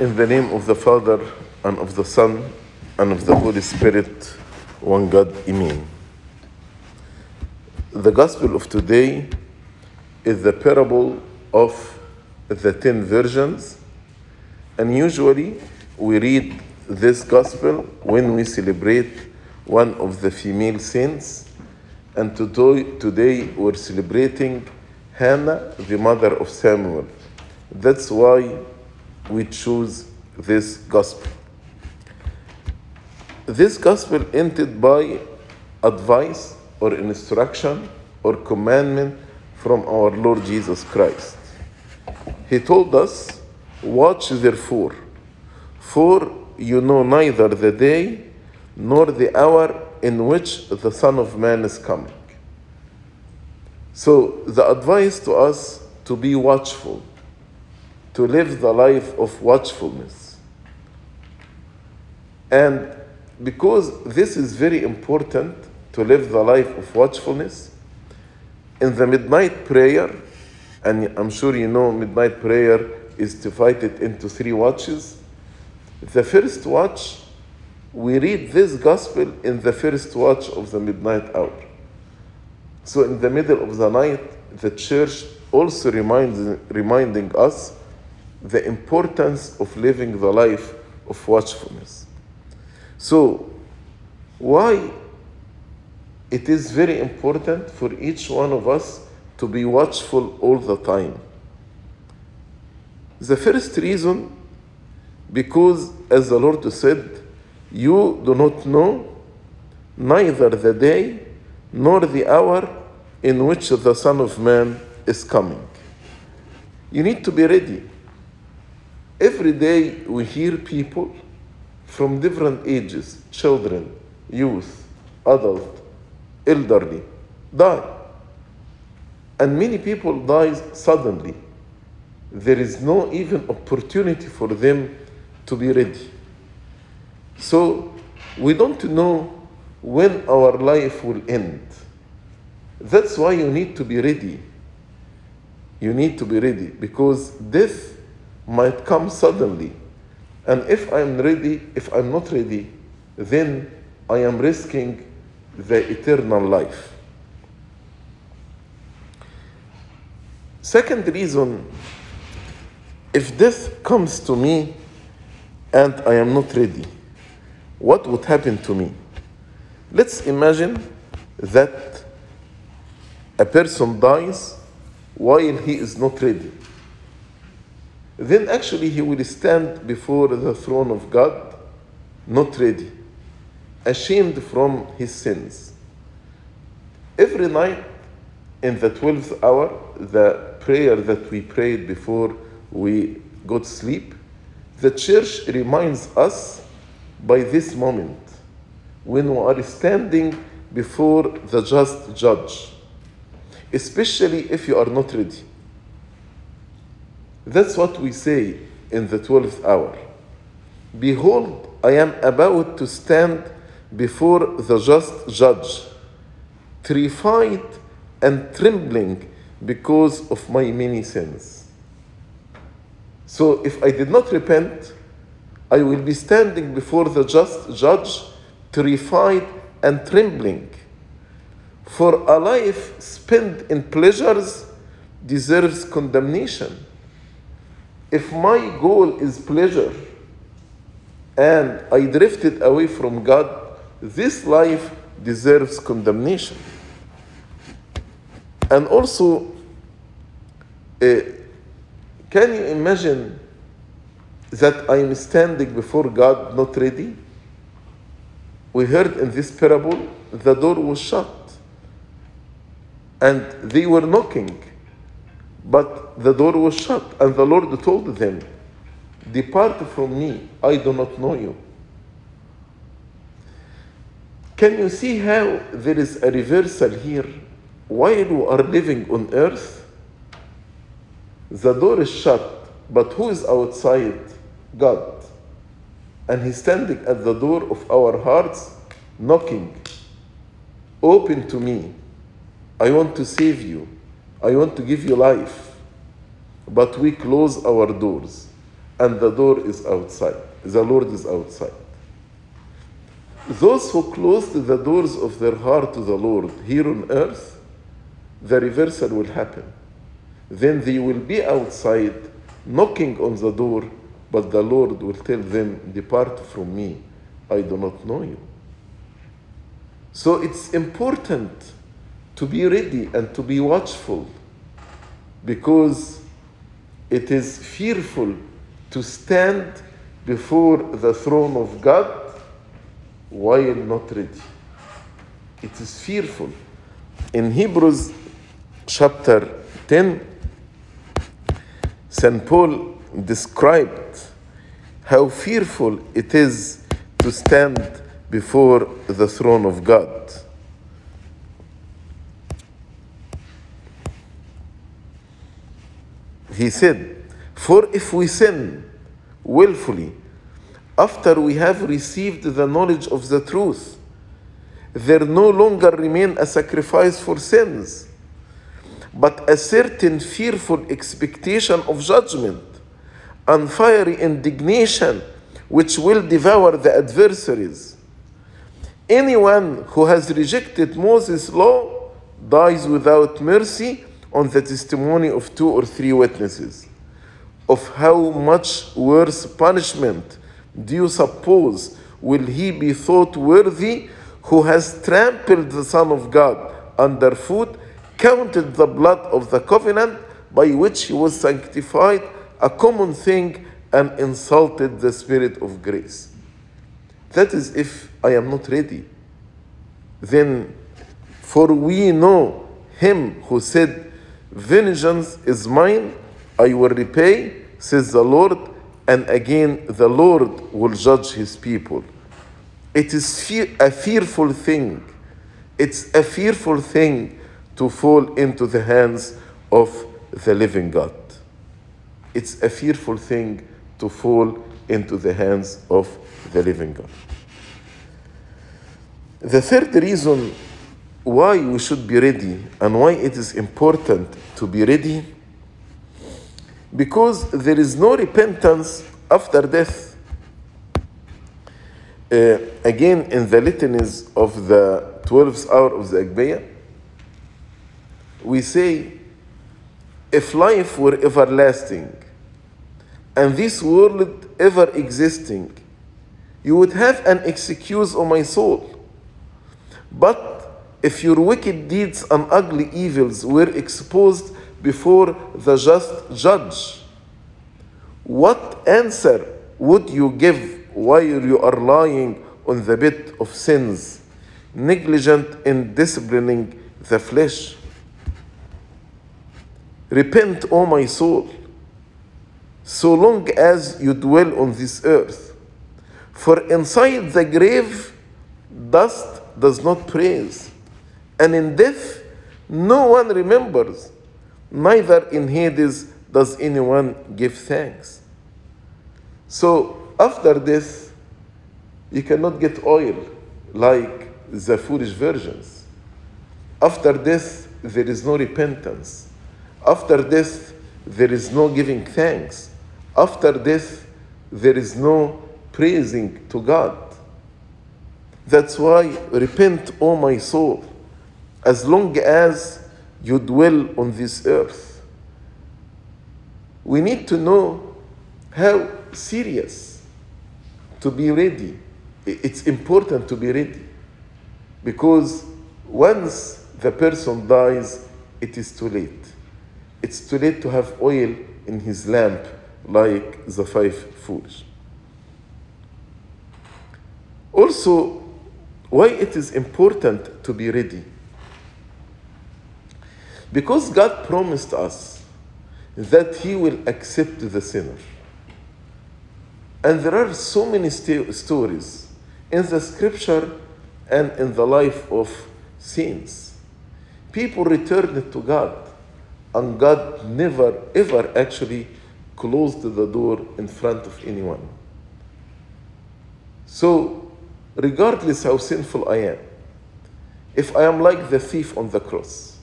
In the name of the Father, and of the Son, and of the Holy Spirit, one God, Amen. The Gospel of today is the parable of the ten virgins, and usually we read this Gospel when we celebrate one of the female saints, and today, today we're celebrating Hannah, the mother of Samuel. That's why we choose this gospel. This gospel ended by advice or instruction or commandment from our Lord Jesus Christ. He told us, Watch therefore, for you know neither the day nor the hour in which the Son of Man is coming. So, the advice to us to be watchful to live the life of watchfulness. And because this is very important to live the life of watchfulness, in the midnight prayer, and I'm sure you know midnight prayer is divided into three watches. The first watch, we read this gospel in the first watch of the midnight hour. So in the middle of the night, the church also reminds, reminding us the importance of living the life of watchfulness. So, why it is very important for each one of us to be watchful all the time? The first reason, because as the Lord said, you do not know neither the day nor the hour in which the Son of Man is coming. You need to be ready. Every day we hear people from different ages children, youth, adult, elderly die. And many people die suddenly. There is no even opportunity for them to be ready. So we don't know when our life will end. That's why you need to be ready. You need to be ready because death might come suddenly. And if I'm ready, if I'm not ready, then I am risking the eternal life. Second reason if death comes to me and I am not ready, what would happen to me? Let's imagine that a person dies while he is not ready then actually he will stand before the throne of God not ready, ashamed from his sins. Every night in the 12th hour, the prayer that we prayed before we got sleep, the church reminds us by this moment when we are standing before the just judge, especially if you are not ready. That's what we say in the 12th hour. Behold, I am about to stand before the just judge, terrified and trembling because of my many sins. So if I did not repent, I will be standing before the just judge, terrified and trembling. For a life spent in pleasures deserves condemnation if my goal is pleasure and I drifted away from God, this life deserves condemnation. And also, uh, can you imagine that I am standing before God not ready? We heard in this parable the door was shut and they were knocking but the door was shut, and the Lord told them, Depart from me, I do not know you. Can you see how there is a reversal here? While we are living on earth, the door is shut, but who is outside? God. And He's standing at the door of our hearts, knocking. Open to me. I want to save you. I want to give you life. But we close our doors, and the door is outside. The Lord is outside. Those who closed the doors of their heart to the Lord here on earth, the reversal will happen. Then they will be outside knocking on the door, but the Lord will tell them, Depart from me, I do not know you. So it's important to be ready and to be watchful because it is fearful to stand before the throne of God while not ready. It is fearful. In Hebrews chapter 10, St. Paul described how fearful it is to stand before the throne of God. He said, For if we sin willfully, after we have received the knowledge of the truth, there no longer remain a sacrifice for sins, but a certain fearful expectation of judgment and fiery indignation which will devour the adversaries. Anyone who has rejected Moses' law dies without mercy on the testimony of two or three witnesses. Of how much worse punishment do you suppose will he be thought worthy who has trampled the Son of God underfoot, counted the blood of the covenant by which he was sanctified a common thing, and insulted the Spirit of grace? That is if I am not ready. Then, for we know him who said, Vengeance is mine, I will repay, says the Lord, and again the Lord will judge his people. It is a fearful thing. It's a fearful thing to fall into the hands of the living God. It's a fearful thing to fall into the hands of the living God. The third reason why we should be ready and why it is important to be ready because there is no repentance after death. Uh, again, in the litanies of the 12th hour of the Agpeya, we say, if life were everlasting and this world ever existing, you would have an excuse, O my soul. But if your wicked deeds and ugly evils were exposed before the just judge, what answer would you give while you are lying on the bed of sins, negligent in disciplining the flesh? Repent, O my soul, so long as you dwell on this earth. For inside the grave, dust does not praise, and in death, no one remembers, neither in Hades does anyone give thanks. So, after this, you cannot get oil like the foolish virgins. After death, there is no repentance. After death, there is no giving thanks. After death, there is no praising to God. That's why repent, O my soul, as long as you dwell on this earth. We need to know how serious to be ready. It's important to be ready because once the person dies, it is too late. It's too late to have oil in his lamp like the five foolish. Also, why it is important to be ready? Because God promised us that He will accept the sinner. And there are so many st- stories in the scripture and in the life of saints. People returned to God, and God never ever actually closed the door in front of anyone. So, regardless how sinful I am, if I am like the thief on the cross,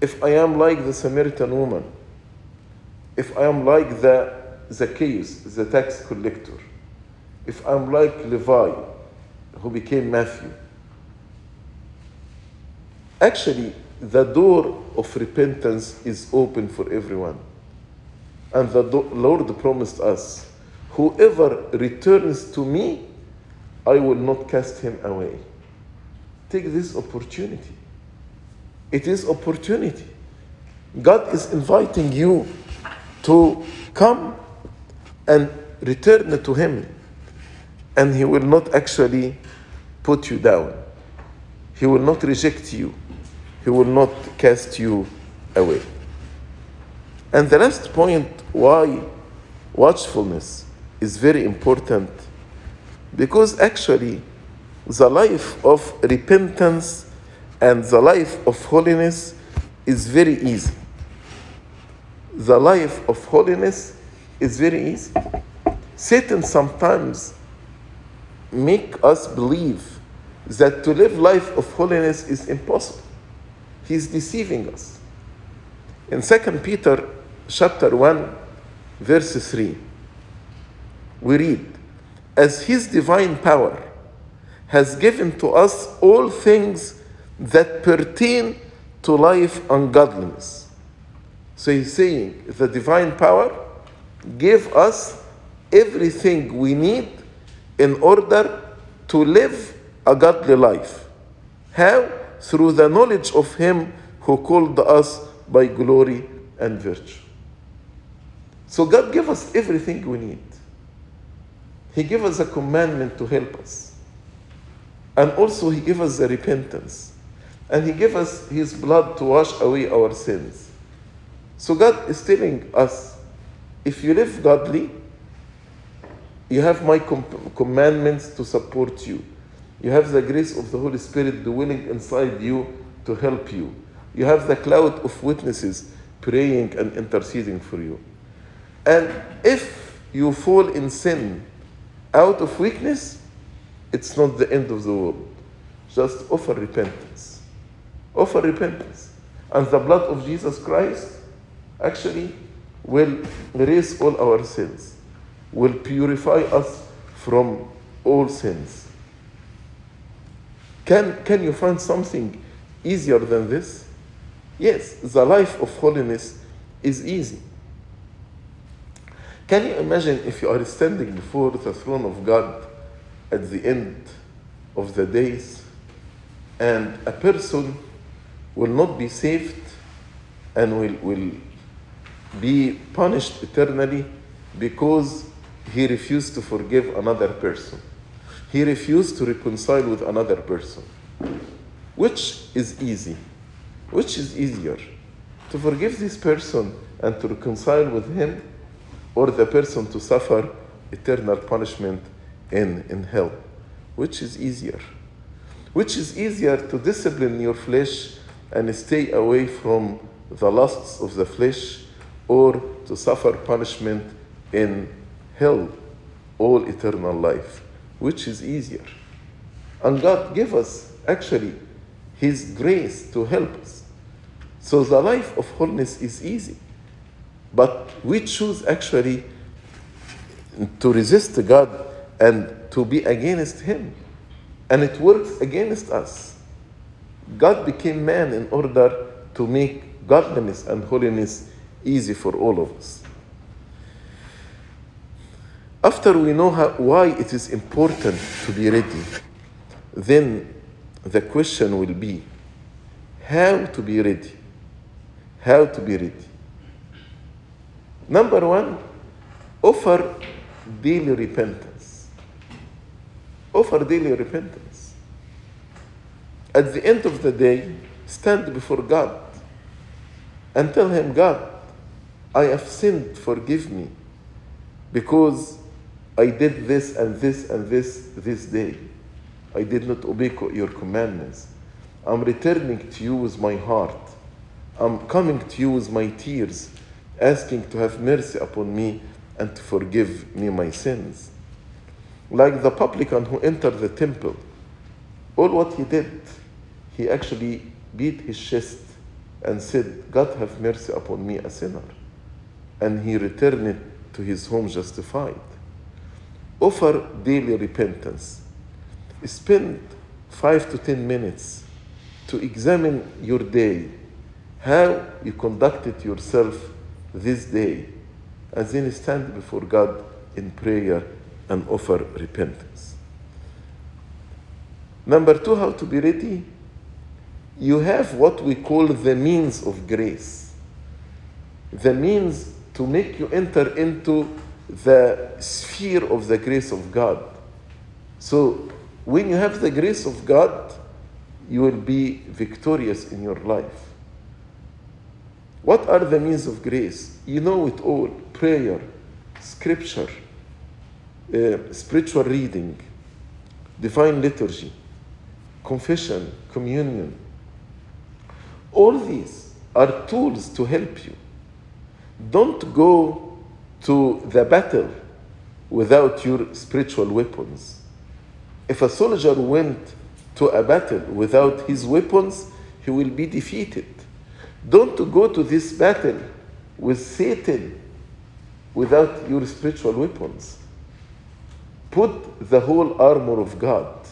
if I am like the Samaritan woman, if I am like the Zacchaeus, the tax collector, if I'm like Levi, who became Matthew, actually, the door of repentance is open for everyone. And the do- Lord promised us, whoever returns to me, I will not cast him away. Take this opportunity. It is opportunity. God is inviting you to come and return to him. And he will not actually put you down. He will not reject you. He will not cast you away. And the last point why watchfulness is very important because actually the life of repentance and the life of holiness is very easy. The life of holiness is very easy. Satan sometimes make us believe that to live life of holiness is impossible. He's deceiving us. In 2 Peter chapter 1 verse 3 we read as his divine power has given to us all things that pertain to life and godliness. So he's saying the divine power gave us everything we need in order to live a godly life. How? Through the knowledge of him who called us by glory and virtue. So God gave us everything we need. He gave us a commandment to help us. And also He gave us the repentance. And He gave us His blood to wash away our sins. So God is telling us, if you live godly, you have my com- commandments to support you. You have the grace of the Holy Spirit dwelling inside you to help you. You have the cloud of witnesses praying and interceding for you. And if you fall in sin out of weakness, it's not the end of the world. Just offer repentance. Oh, Offer repentance. And the blood of Jesus Christ actually will erase all our sins, will purify us from all sins. Can, can you find something easier than this? Yes, the life of holiness is easy. Can you imagine if you are standing before the throne of God at the end of the days and a person will not be saved and will, will be punished eternally because he refused to forgive another person? He refused to reconcile with another person. Which is easy? Which is easier? To forgive this person and to reconcile with him, or the person to suffer eternal punishment in, in hell? Which is easier? Which is easier to discipline your flesh and stay away from the lusts of the flesh, or to suffer punishment in hell, all eternal life? Which is easier? And God gave us actually His grace to help us. So the life of holiness is easy. But we choose actually to resist God and to be against Him. And it works against us. God became man in order to make godliness and holiness easy for all of us. After we know how, why it is important to be ready, then the question will be how to be ready. How to be ready. Number one, offer daily repentance. Offer daily repentance. At the end of the day, stand before God and tell Him, God, I have sinned, forgive me, because I did this and this and this this day. I did not obey your commandments. I'm returning to you with my heart. I'm coming to you with my tears, asking to have mercy upon me and to forgive me my sins. Like the publican who entered the temple, all what he did, he actually beat his chest and said, God have mercy upon me, a sinner. and he returned to his home justified. Offer daily repentance. Spend five to ten minutes to examine your day, how you conducted yourself this day, and then stand before God in prayer and offer repentance. Number two, how to be ready? You have what we call the means of grace. The means to make you enter into the sphere of the grace of God. So, when you have the grace of God, you will be victorious in your life. What are the means of grace? You know it all prayer, scripture, uh, spiritual reading, divine liturgy, confession, communion. All these are tools to help you. Don't go to the battle without your spiritual weapons. If a soldier went to a battle without his weapons, he will be defeated. Don't go to this battle with Satan without your spiritual weapons. Put the whole armor of God.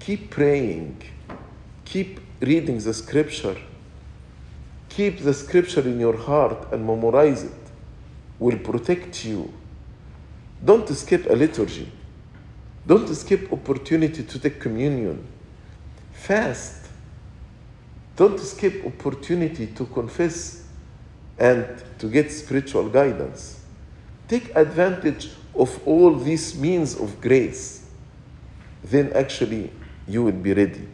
Keep praying. Keep reading the scripture. Keep the scripture in your heart and memorize it. Will protect you. Don't skip a liturgy. Don't skip opportunity to take communion. Fast. Don't skip opportunity to confess and to get spiritual guidance. Take advantage of all these means of grace. Then actually you will be ready.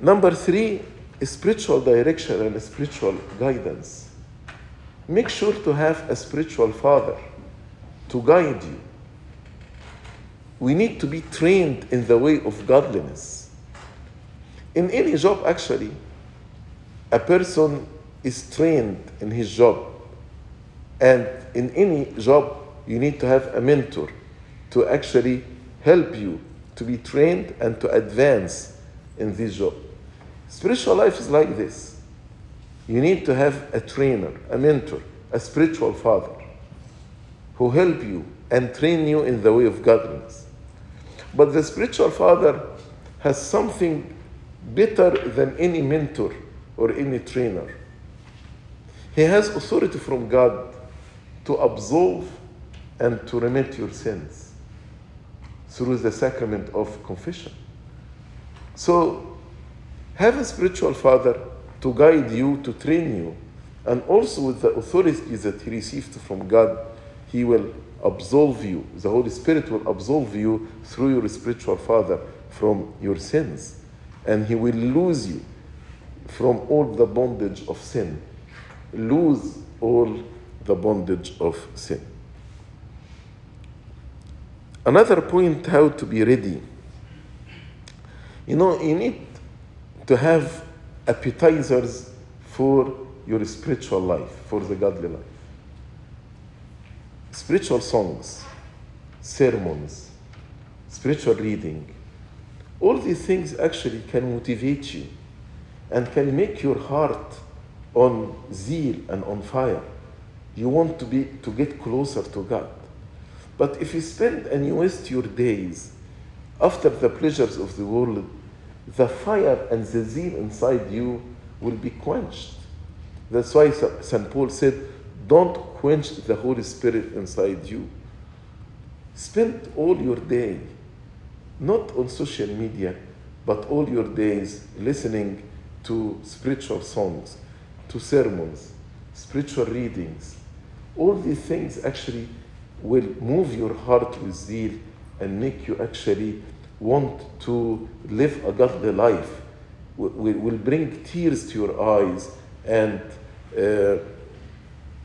Number three, spiritual direction and spiritual guidance. Make sure to have a spiritual father to guide you. We need to be trained in the way of godliness. In any job, actually, a person is trained in his job. And in any job, you need to have a mentor to actually help you to be trained and to advance in this job. Spiritual life is like this. You need to have a trainer, a mentor, a spiritual father who help you and train you in the way of godliness. But the spiritual father has something better than any mentor or any trainer. He has authority from God to absolve and to remit your sins through the sacrament of confession. So, have a spiritual father to guide you, to train you, and also with the authority that he received from God, he will absolve you. The Holy Spirit will absolve you through your spiritual father from your sins, and he will lose you from all the bondage of sin. Lose all the bondage of sin. Another point how to be ready. You know, you need to have appetizers for your spiritual life, for the godly life. Spiritual songs, sermons, spiritual reading, all these things actually can motivate you and can make your heart on zeal and on fire. You want to be to get closer to God. But if you spend and you waste your days after the pleasures of the world, the fire and the zeal inside you will be quenched. That's why St. Paul said, Don't quench the Holy Spirit inside you. Spend all your day, not on social media, but all your days listening to spiritual songs, to sermons, spiritual readings. All these things actually will move your heart with zeal and make you actually want to live a godly life, will, will bring tears to your eyes and uh,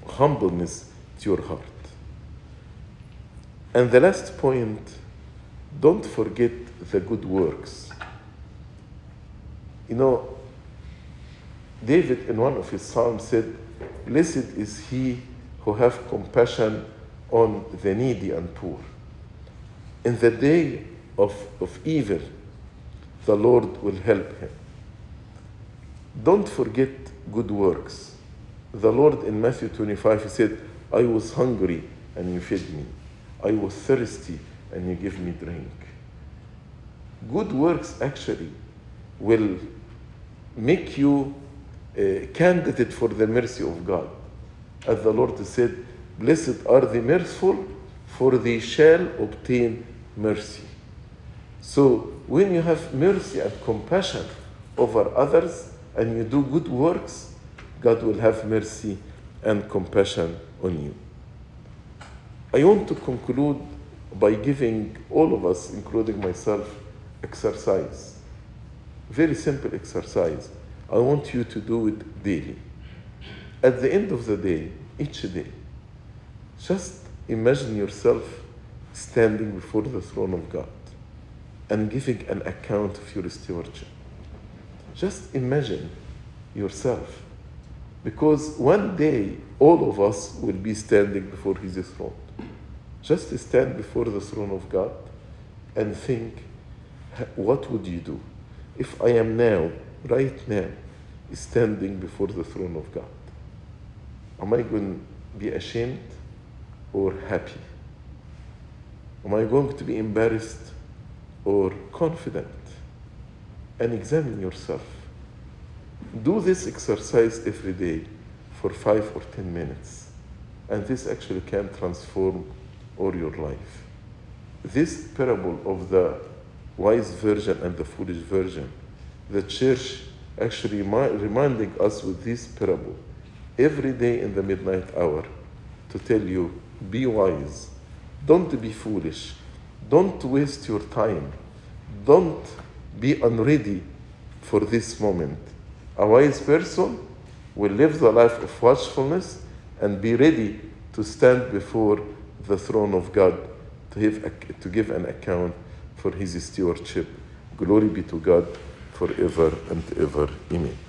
humbleness to your heart. And the last point don't forget the good works. You know, David in one of his psalms said, Blessed is he who have compassion on the needy and poor. In the day of, of evil, the Lord will help him. Don't forget good works. The Lord in Matthew 25 he said, I was hungry and you fed me. I was thirsty and you give me drink. Good works actually will make you a candidate for the mercy of God. As the Lord said, Blessed are the merciful, for they shall obtain mercy. So when you have mercy and compassion over others and you do good works, God will have mercy and compassion on you. I want to conclude by giving all of us, including myself, exercise. Very simple exercise. I want you to do it daily. At the end of the day, each day, just imagine yourself standing before the throne of God and giving an account of your stewardship. Just imagine yourself. Because one day, all of us will be standing before His throne. Just stand before the throne of God and think, what would you do if I am now, right now, standing before the throne of God? Am I going to be ashamed or happy? Am I going to be embarrassed or confident? And examine yourself. Do this exercise every day for five or ten minutes. And this actually can transform all your life. This parable of the wise virgin and the foolish virgin, the church actually reminding us with this parable every day in the midnight hour to tell you be wise, don't be foolish, don't waste your time, don't be unready for this moment. A wise person will live the life of watchfulness and be ready to stand before the throne of God to, have, to give an account for his stewardship. Glory be to God forever and ever. Amen.